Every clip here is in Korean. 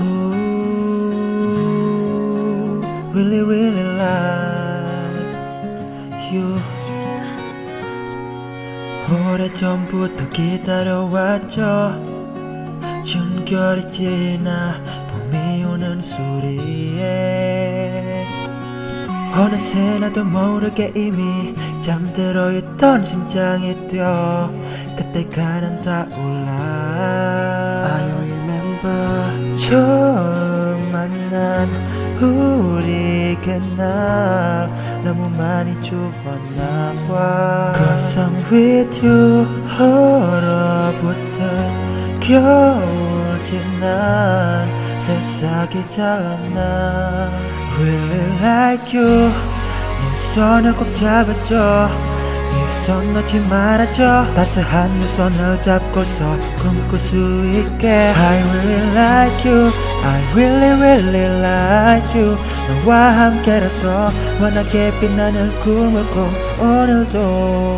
Ooh, really really like you. 오래전부터 기다려왔죠. 준결이 지나 봄이 오는 소리에. 어느새 나도 모르게 이미 잠들어 있던 심장이 뛰어 그때가 난 타올라 우리 그날 너무 많이 좋았나 봐. Cause I'm with you 얼어붙은 겨울 지난 새싹이 자랐나. Really like you? 내 손을 꼭 잡아줘 네손 놓지 말아줘 따스한 두 손을 잡고서 꿈꿀 수 있게. I really like you I really really like you. 너와 함께라서 환하게 빛나는 꿈을 꿔 오늘도.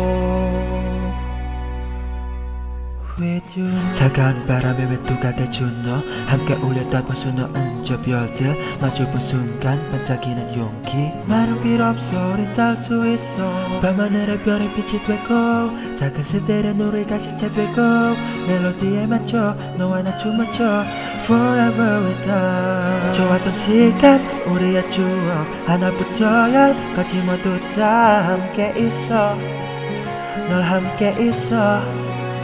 차가운 바람에 외투가 돼준 너 함께 울렸다본 수너 은저 별들 마주본 순간 반짝이는 용기. 말은 필요 없어 우린 닿수 있어. 밤하늘의 별의 빛이 되고 작은 새들의 노래가 시체 되고 멜로디에 맞춰 너와 나 춤 맞춰 Forever with us. 좋았던 시간 우리의 추억 하나부터 열까지 모두 다 함께 있어. 널 함께 있어.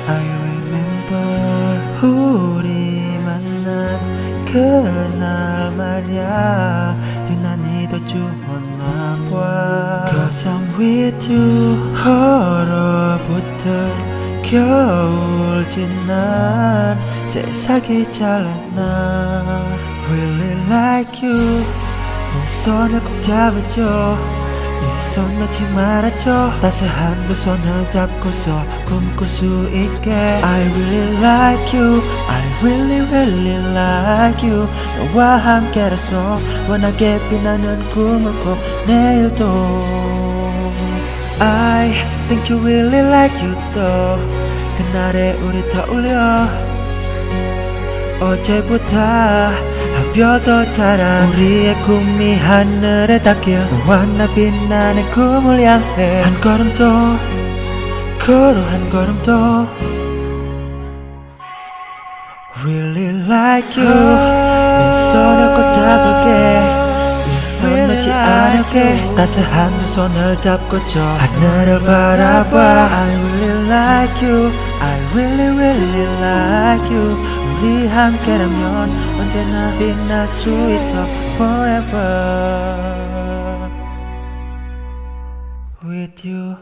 I remember 우리 만난 그날 말야. 유난히도 좋았나 봐 Cause I'm with you 얼어붙은 겨울 지난 새싹이 자랐나 Really like you 내 손을 꼭 잡아줘 손 놓지 말아줘 따스한 두 손을 잡고서 꿈꿀 수 있게 I really like you I really really like you 너와 함께라서 원하게 빛나는 꿈을 꿔 내일도 I think you really like you 또 그날의 우리 떠올려 어제보다 별도 자란 우리의 꿈이 하늘에 닿길 너와 나 빛나는 꿈을 향해 한 걸음 더 걸어 한 걸음 더. Really like you. 내 손을 꼭 잡을게. 않을게. 따스한 두 손을 잡고줘 하늘을 바라봐. I really like you really really like you 우리 함께라면 언제나 빛날 수 있어 Forever with you